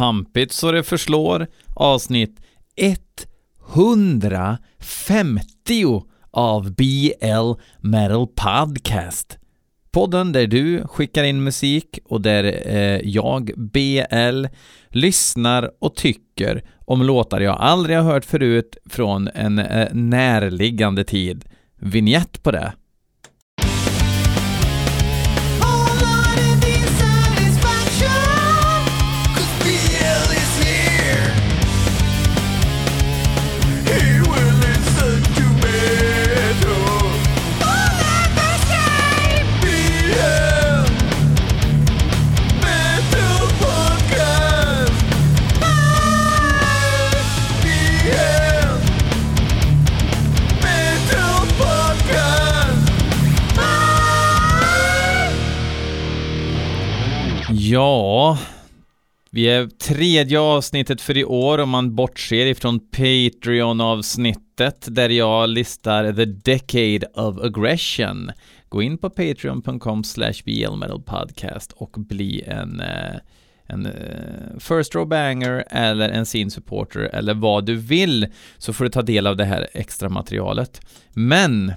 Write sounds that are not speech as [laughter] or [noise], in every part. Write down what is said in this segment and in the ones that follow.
pampigt så det förslår. Avsnitt 150 av BL Metal Podcast. Podden där du skickar in musik och där eh, jag, BL, lyssnar och tycker om låtar jag aldrig har hört förut från en eh, närliggande tid. Vignett på det. Ja, vi är tredje avsnittet för i år om man bortser ifrån Patreon-avsnittet där jag listar The Decade of Aggression. Gå in på patreon.com slash podcast och bli en, eh, en eh, First Row Banger eller en Scene Supporter eller vad du vill så får du ta del av det här extra materialet. Men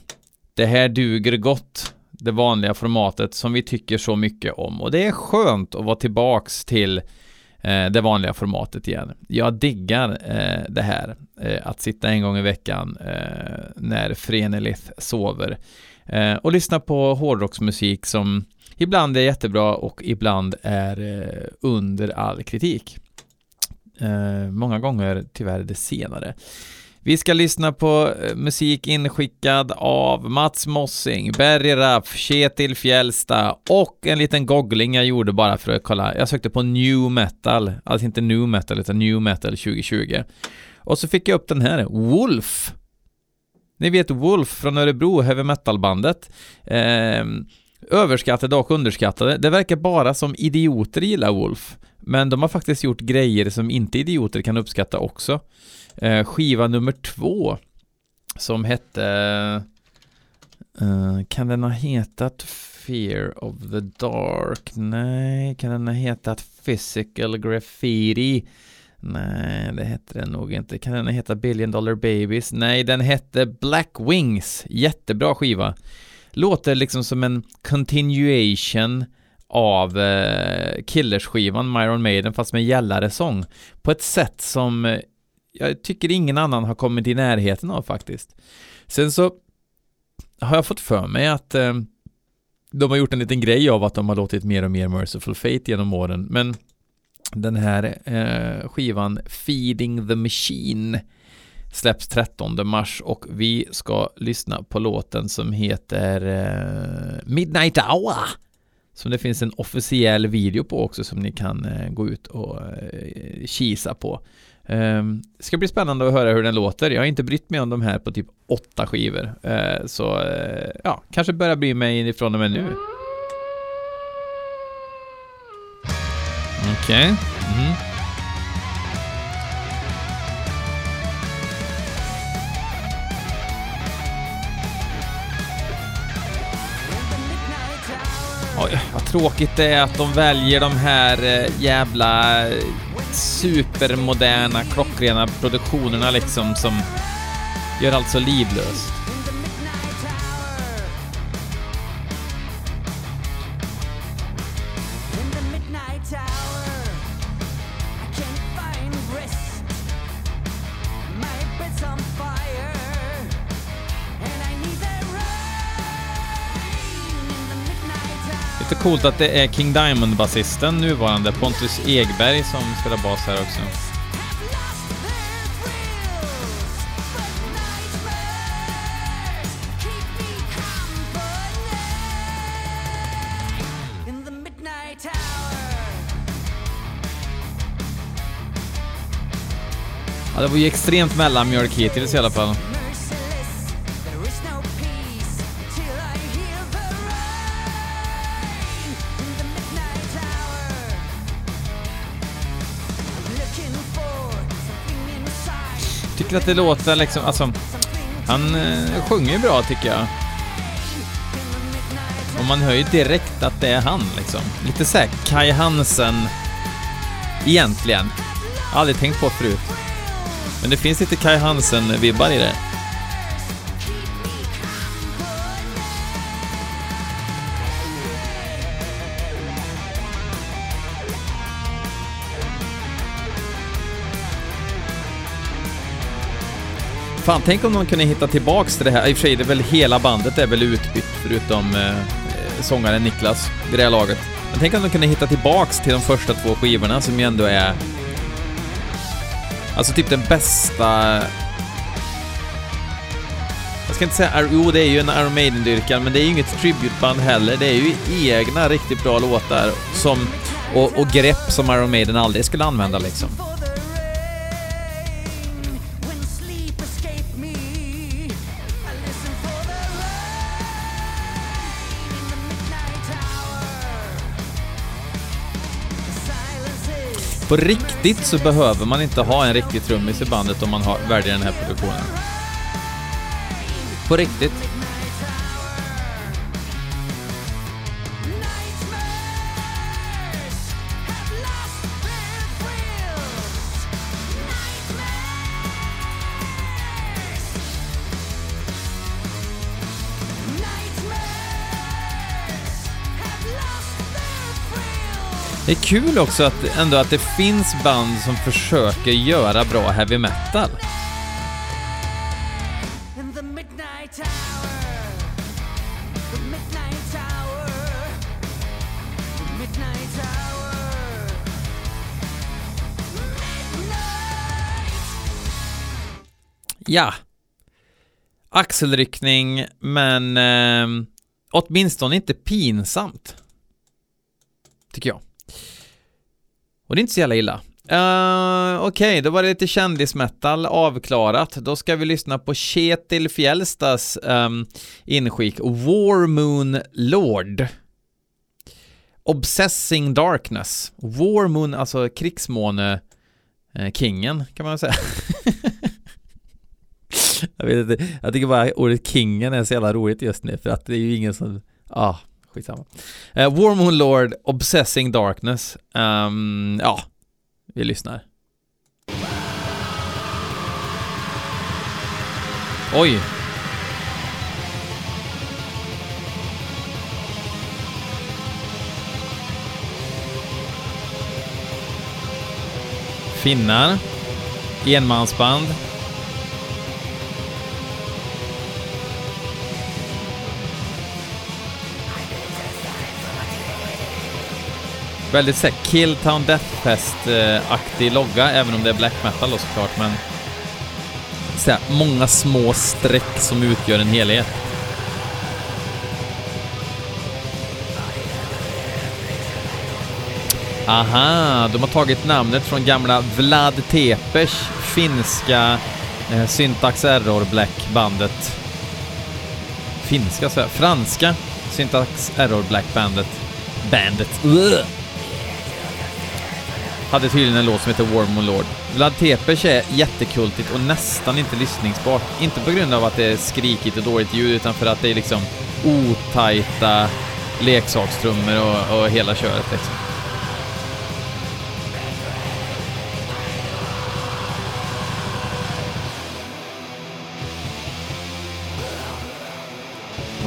det här duger gott det vanliga formatet som vi tycker så mycket om och det är skönt att vara tillbaks till eh, det vanliga formatet igen. Jag diggar eh, det här, eh, att sitta en gång i veckan eh, när Frenelith sover eh, och lyssna på hårdrocksmusik som ibland är jättebra och ibland är eh, under all kritik. Eh, många gånger tyvärr det senare. Vi ska lyssna på eh, musik inskickad av Mats Mossing, Berry Raff, Kjetil Fjällsta och en liten googling jag gjorde bara för att kolla. Jag sökte på new metal, alltså inte new metal utan new metal 2020. Och så fick jag upp den här, Wolf. Ni vet Wolf från Örebro, heavy metal-bandet. Eh, överskattade och underskattade. Det verkar bara som idioter gillar Wolf. Men de har faktiskt gjort grejer som inte idioter kan uppskatta också eh, skiva nummer två som hette eh, kan den ha hetat Fear of the Dark? Nej, kan den ha hetat Physical Graffiti? Nej, det hette den nog inte. Kan den heta Billion Dollar Babies? Nej, den hette Black Wings. Jättebra skiva. Låter liksom som en continuation av eh, Killers-skivan Myron Maiden fast med gällare sång på ett sätt som eh, jag tycker ingen annan har kommit i närheten av faktiskt. Sen så har jag fått för mig att eh, de har gjort en liten grej av att de har låtit mer och mer Merciful Fate genom åren, men den här eh, skivan Feeding the Machine släpps 13 mars och vi ska lyssna på låten som heter eh, Midnight Hour som det finns en officiell video på också som ni kan eh, gå ut och eh, kisa på. Ehm, det ska bli spännande att höra hur den låter. Jag har inte brytt mig om de här på typ åtta skivor. Eh, så ja, kanske börjar bry mig från och med nu. Okej. Okay. Mm. Oj, vad tråkigt det är att de väljer de här eh, jävla eh, supermoderna, klockrena produktionerna liksom som gör allt så livlöst. Lite coolt att det är King Diamond-basisten, nuvarande Pontus Egberg, som spelar bas här också. Ja, det var ju extremt mellanmjölk hittills i alla fall. Tycker att det låter liksom, alltså, han eh, sjunger bra tycker jag. Och man hör ju direkt att det är han liksom. Lite såhär Kai Hansen egentligen. Aldrig tänkt på förut. Men det finns lite Kai Hansen-vibbar i det. Fan, tänk om de kunde hitta tillbaks till det här. I och för sig, det är väl hela bandet är väl utbytt förutom eh, eh, sångaren Niklas vid det här laget. Men tänk om de kunde hitta tillbaks till de första två skivorna som ju ändå är... Alltså typ den bästa... Jag ska inte säga... Jo, det är ju en Iron Maiden-dyrkan, men det är ju inget tributeband heller. Det är ju egna riktigt bra låtar som... Och, och grepp som Iron Maiden aldrig skulle använda liksom. På riktigt så behöver man inte ha en riktig trummis i bandet om man har, väljer den här produktionen. På riktigt. Det är kul också att, ändå att det finns band som försöker göra bra heavy metal. Ja. Axelryckning, men eh, åtminstone inte pinsamt. Tycker jag. Och det är inte så jävla illa. Uh, Okej, okay, då var det lite kändismetal avklarat. Då ska vi lyssna på Kjetil Fjällstas um, inskick War Moon Lord. Obsessing Darkness. War Moon, alltså krigsmåne eh, kingen kan man säga. [laughs] jag vet inte, jag tycker bara ordet kingen är så jävla roligt just nu för att det är ju ingen som, ah, skitsamma. Eh, uh, War Moon Lord, Obsessing Darkness. Um, ja, vi lyssnar. Oj. Finnar. Enmansband. Väldigt såhär Killtown Deathfest-aktig logga, även om det är black metal då såklart, men... Såhär, många små streck som utgör en helhet. Aha, de har tagit namnet från gamla Vlad Tepers finska eh, Syntax Error Black-bandet. Finska, så här, franska Syntax Error Black-bandet. Bandet. Bandet hade tydligen en låt som heter War Moon Lord. Vlad Tepes är jättekultigt och nästan inte lyssningsbart. Inte på grund av att det är skrikigt och dåligt ljud, utan för att det är liksom otajta leksakstrummor och, och hela köret liksom.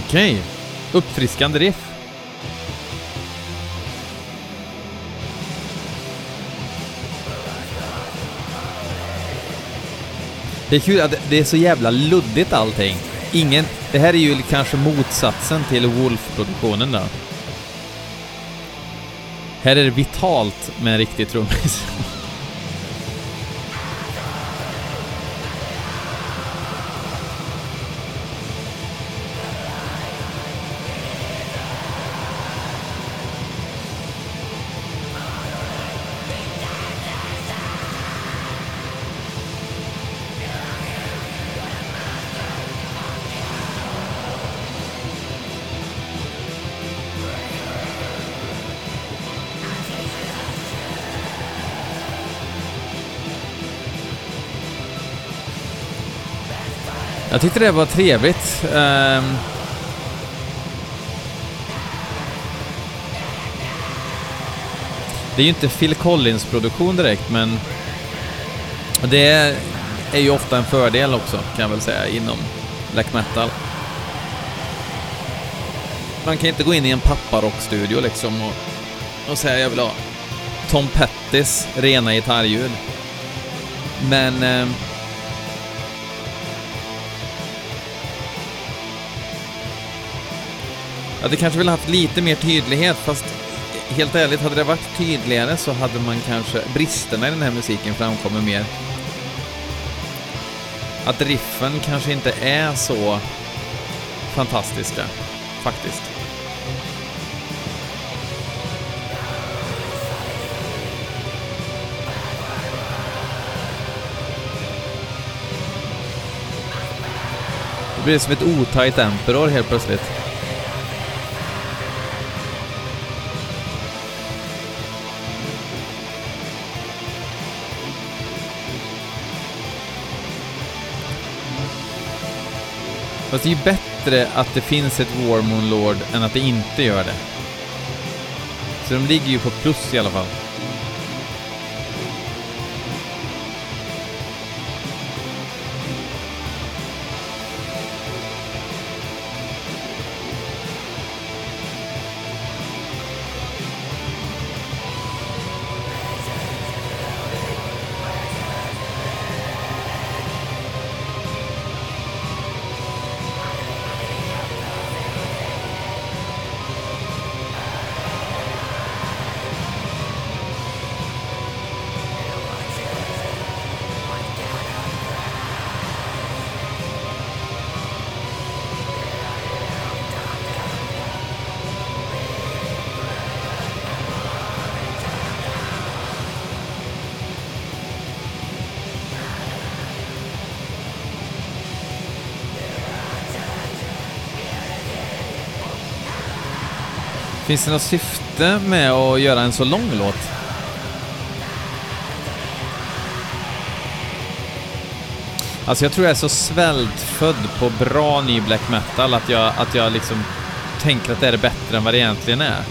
Okej. Okay. Uppfriskande riff. Det är kul att det är så jävla luddigt allting. Ingen... Det här är ju kanske motsatsen till Wolf-produktionen då. Här är det vitalt med en riktig trummis. [laughs] Jag tyckte det var trevligt. Um, Det är ju inte Phil Collins-produktion direkt, men det är ju ofta en fördel också, kan jag väl säga, inom black metal. Man kan inte gå in i en papparockstudio liksom och, och säga jag vill ha Tom Pettys rena gitarrljud. Men... Eh, hade kanske velat haft lite mer tydlighet, fast helt ärligt, hade det varit tydligare så hade man kanske... Bristerna i den här musiken framkommer mer. Att riffen kanske inte är så fantastiska, faktiskt. Det blir som ett otajt Emperor helt plötsligt. Fast det är ju bättre att det finns ett War Moon Lord än att det inte gör det. Så de ligger ju på plus i alla fall. Finns det något syfte med att göra en så lång låt? Alltså jag tror jag är så svältfödd på bra ny black metal att jag, att jag liksom tänker att det är bättre än vad det egentligen är.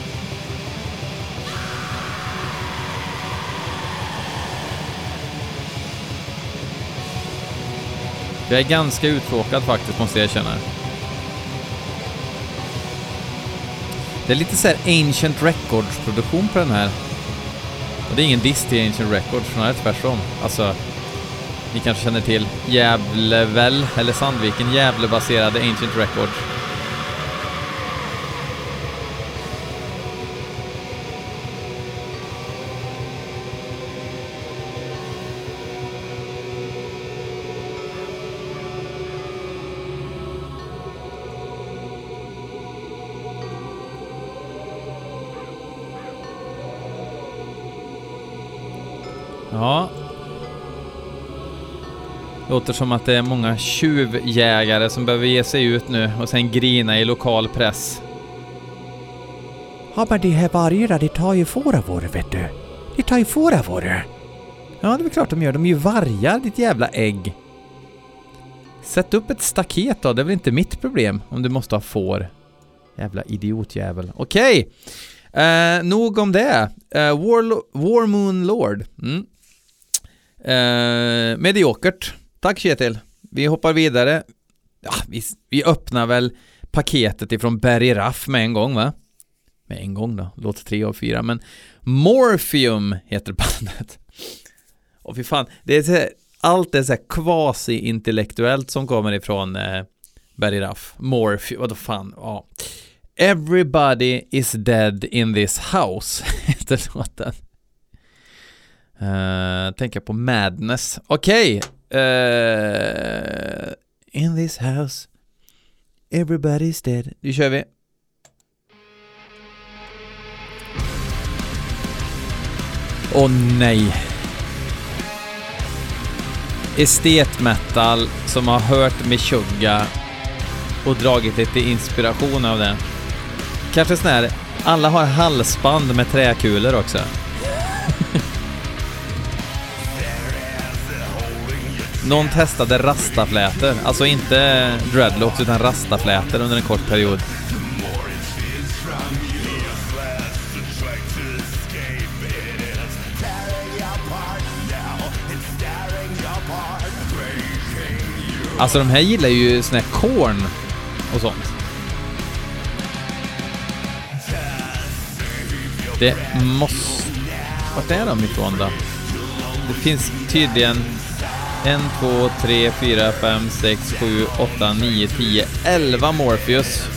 Jag är ganska uttråkad faktiskt, måste jag erkänna. Det är lite såhär Ancient Records-produktion på den här. Och det är ingen diss till Ancient Records, snarare tvärtom. Alltså, ni kanske känner till Gävle väl, eller Sandviken, Gävle-baserade Ancient Records. Ja. Låter som att det är många tjuvjägare som behöver ge sig ut nu och sen grina i lokal press. Ja, men de här vargarna, de tar ju får av vår, vet du. De tar ju får av vår. Ja, det är väl klart de gör. De är ju vargar, ditt jävla ägg. Sätt upp ett staket då, det är väl inte mitt problem om du måste ha får. Jävla idiotjävel. Okej! Eh, nog om det. Eh, War, War Moon Lord. Mm. Eh, mediokert. Tack Kjetil. Vi hoppar vidare. Ja, vi, vi öppnar väl paketet ifrån Berry Raff med en gång va? Med en gång då, låt tre av fyra, men Morphium heter bandet. Och fy fan, det är så här, allt är så här quasi-intellektuellt som kommer ifrån eh, Berry Raff. Morphium, vadå fan, ja. Everybody is dead in this house, [laughs] heter låten. Eh, uh, tänka på Madness. Okej. Okay. Uh, in this house. Everybody's dead. Nu kör vi. Åh oh, nej. Estetmetal som har hört Meshuggah och dragit lite inspiration av det. Kanske sån här, alla har halsband med träkulor också. [laughs] Någon testade rastaflätor, alltså inte dreadlocks utan rastaflätor under en kort period. Alltså de här gillar ju sån här korn och sånt. Det måste... Vart är de ifrån då? Det finns tydligen en, två, tre, fyra, fem, sex, sju, åtta, nio, tio, elva Morpheus.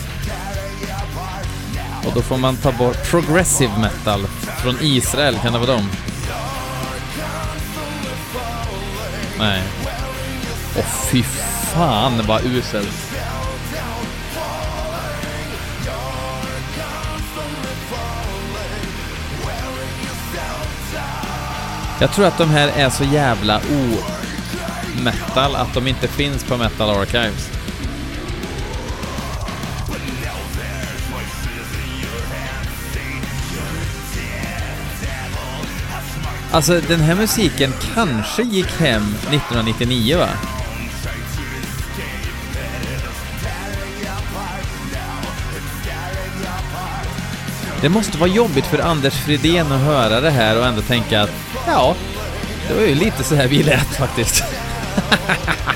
Och då får man ta bort progressive metal från Israel, kan det vara dem? Nej. Åh fy fan vad uselt. Jag tror att de här är så jävla o metal, att de inte finns på Metal Archives. Alltså den här musiken kanske gick hem 1999 va? Det måste vara jobbigt för Anders Fridén att höra det här och ändå tänka att ja, det var ju lite så här vi lät faktiskt. [laughs]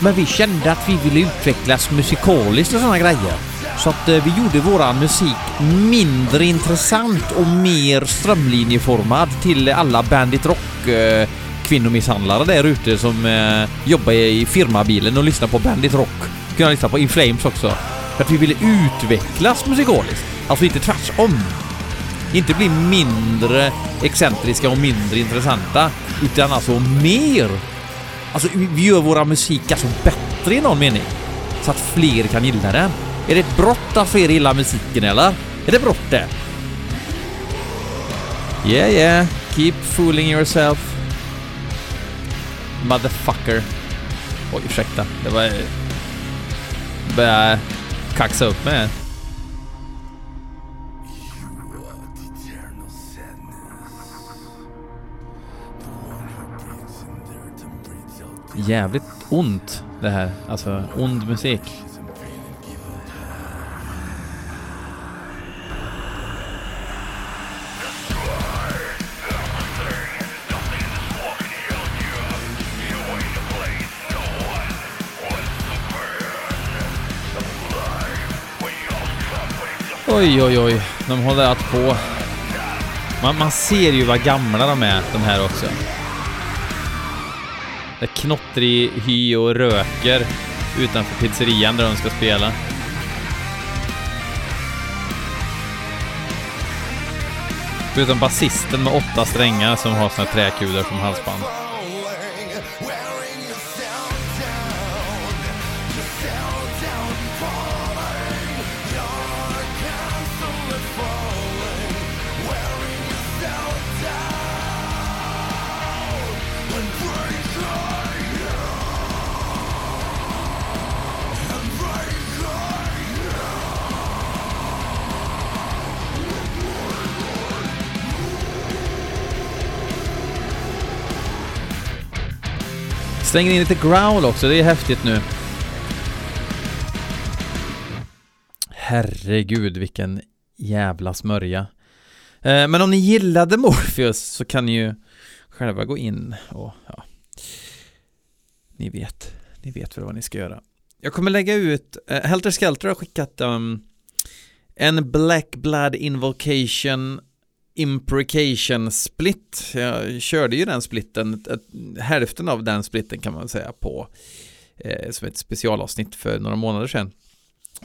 Men vi kände att vi ville utvecklas musikaliskt och sådana grejer. Så att eh, vi gjorde våran musik mindre intressant och mer strömlinjeformad till alla Bandit Rock-kvinnomisshandlare eh, där ute som eh, jobbar i firmabilen och lyssnar på Bandit Rock. Kunna lyssna på In Flames också. För att vi ville utvecklas musikaliskt. Alltså inte tvärtom. Inte bli mindre excentriska och mindre intressanta, utan alltså mer. Alltså vi gör våra musik alltså bättre i någon mening. Så att fler kan gilla den. Är det ett brott att fler gillar musiken eller? Är det brott det? Yeah, yeah. Keep fooling yourself. Motherfucker. Oj, ursäkta. Det var... Eh, jag kaxa upp mig. Jävligt ont det här. Alltså, ond musik. Oj, oj, oj. De håller att på. Man, man ser ju vad gamla de är, de här också. Det knottrig hy och röker utanför pizzerian där de ska spela. Förutom basisten med åtta strängar som har såna träkulor som halsband. Slänger in lite growl också, det är häftigt nu. Herregud, vilken jävla smörja. Eh, men om ni gillade Morpheus så kan ni ju själva gå in och ja, ni vet, ni vet väl vad ni ska göra. Jag kommer lägga ut, eh, Helter Skelter har skickat um, en Black Blood Invocation Imprecation split. Jag körde ju den splitten, hälften av den splitten kan man säga på eh, som ett specialavsnitt för några månader sedan.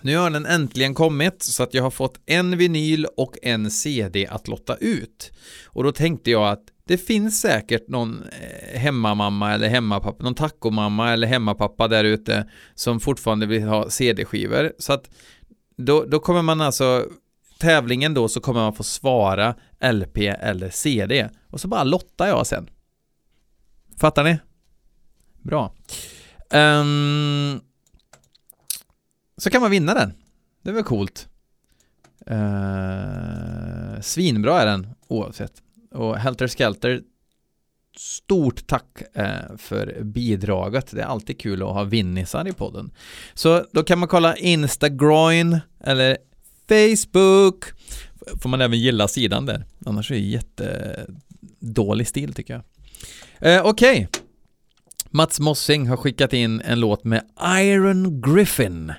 Nu har den äntligen kommit så att jag har fått en vinyl och en CD att lotta ut. Och då tänkte jag att det finns säkert någon eh, hemmamamma eller hemmapappa, någon tacomamma eller hemmapappa där ute som fortfarande vill ha CD-skivor. Så att då, då kommer man alltså tävlingen då så kommer man få svara LP eller CD och så bara lottar jag sen. Fattar ni? Bra. Um, så kan man vinna den. Det är väl coolt. Uh, svinbra är den oavsett. Och Helter Skelter Stort tack eh, för bidraget. Det är alltid kul att ha vinnisar i podden. Så då kan man kolla Instagram eller Facebook. Får man även gilla sidan där. Annars är det jättedålig stil tycker jag. Eh, Okej. Mats Mossing har skickat in en låt med Iron Griffin.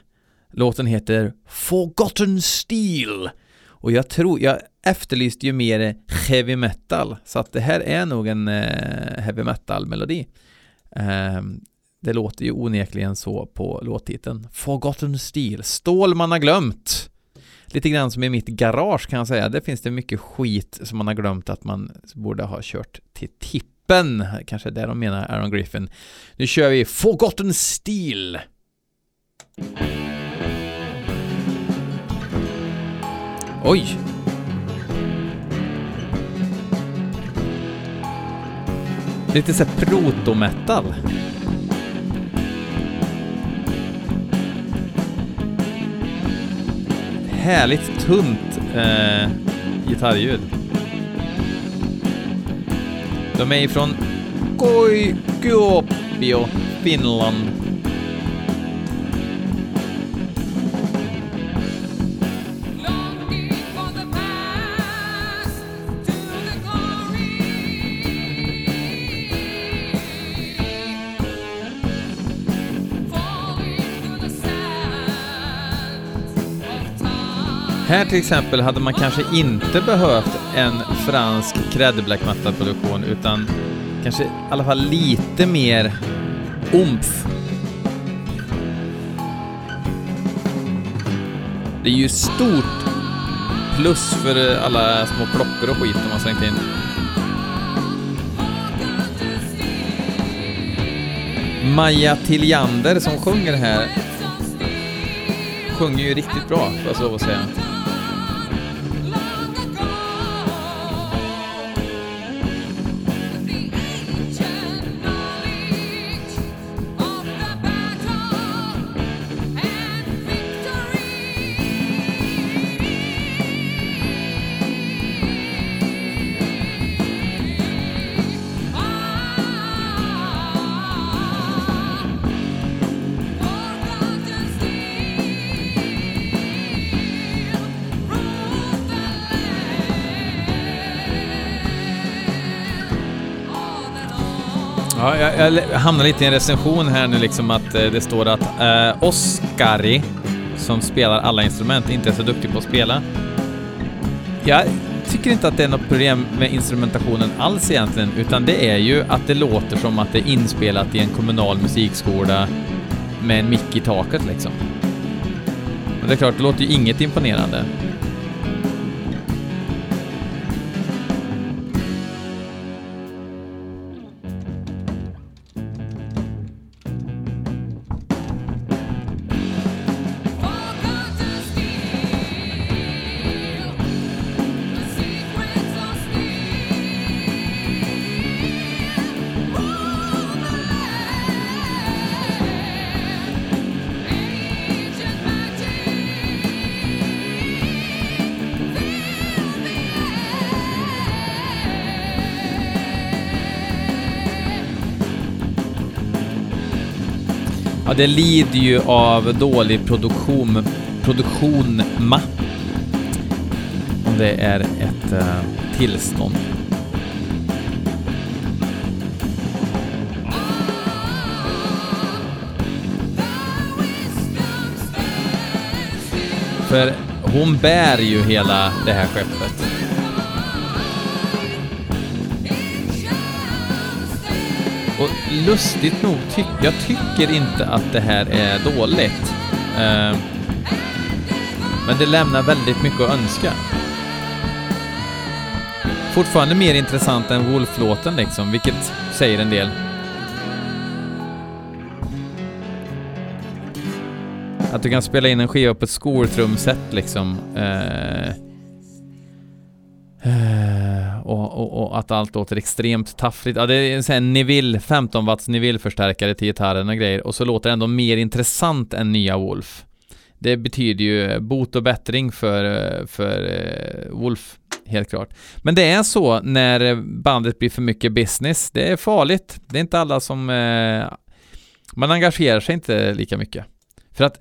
Låten heter Forgotten Steel. Och jag tror, jag efterlyste ju mer heavy metal, så att det här är nog en eh, heavy metal-melodi. Ehm, det låter ju onekligen så på låttiteln. Forgotten Steel, stål man har glömt. Lite grann som i mitt garage kan jag säga. Där finns det mycket skit som man har glömt att man borde ha kört till tippen. Kanske det de menar, Aaron Griffin. Nu kör vi Forgotten Steel. Oj! Lite såhär proto-metal. Härligt tunt eh, gitarrljud. De är ifrån Kuopio, Finland. Här till exempel hade man kanske inte behövt en fransk cred black metal-produktion utan kanske i alla fall lite mer omf. Det är ju stort plus för alla små klockor och skit de har slängt in. Maja Tiljander som sjunger här sjunger ju riktigt bra, får jag så lov att säga. Jag, jag hamnar lite i en recension här nu liksom att eh, det står att eh, Oskari, som spelar alla instrument, inte är så duktig på att spela. Jag tycker inte att det är något problem med instrumentationen alls egentligen, utan det är ju att det låter som att det är inspelat i en kommunal musikskola med en mick i taket liksom. Men det är klart, det låter ju inget imponerande. Ja, det lider ju av dålig produktion, produktion ma. Om det är ett eh, tillstånd. För hon bär ju hela det här skeppet. Och lustigt nog, ty jag tycker inte att det här är dåligt. Eh, men det lämnar väldigt mycket att önska. Fortfarande mer intressant än Wolf-låten liksom, vilket säger en del. Att du kan spela in en skiva på ett skoltrumset liksom. Eh, och, och, och att allt låter extremt taffligt. Ja, det är en sån här Neville, 15 watts Neville-förstärkare till gitarren och grejer. Och så låter det ändå mer intressant än nya Wolf. Det betyder ju bot och bättring för, för eh, Wolf, helt klart. Men det är så när bandet blir för mycket business. Det är farligt. Det är inte alla som... Eh, man engagerar sig inte lika mycket. För att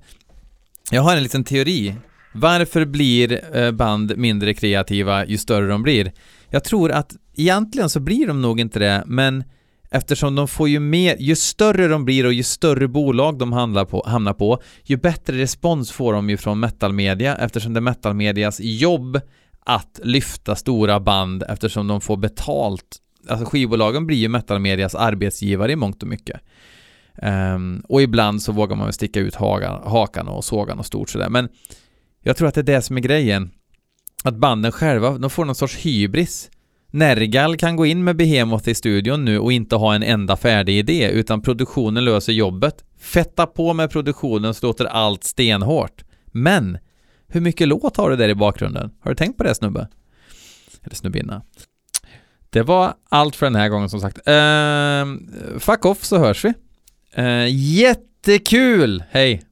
jag har en liten teori. Varför blir eh, band mindre kreativa ju större de blir? Jag tror att egentligen så blir de nog inte det, men Eftersom de får ju mer, ju större de blir och ju större bolag de handlar på, hamnar på, ju bättre respons får de ju från metalmedia eftersom det är metalmedias jobb att lyfta stora band eftersom de får betalt. Alltså skivbolagen blir ju metalmedias arbetsgivare i mångt och mycket. Um, och ibland så vågar man väl sticka ut hakan, hakan och såga något stort sådär. Men jag tror att det är det som är grejen. Att banden själva, de får någon sorts hybris. Nergal kan gå in med Behemoth i studion nu och inte ha en enda färdig idé, utan produktionen löser jobbet. Fetta på med produktionen så låter allt stenhårt. Men, hur mycket låt har du där i bakgrunden? Har du tänkt på det snubbe? Eller snubbinna. Det var allt för den här gången som sagt. Uh, fuck off så hörs vi. Uh, jättekul! Hej!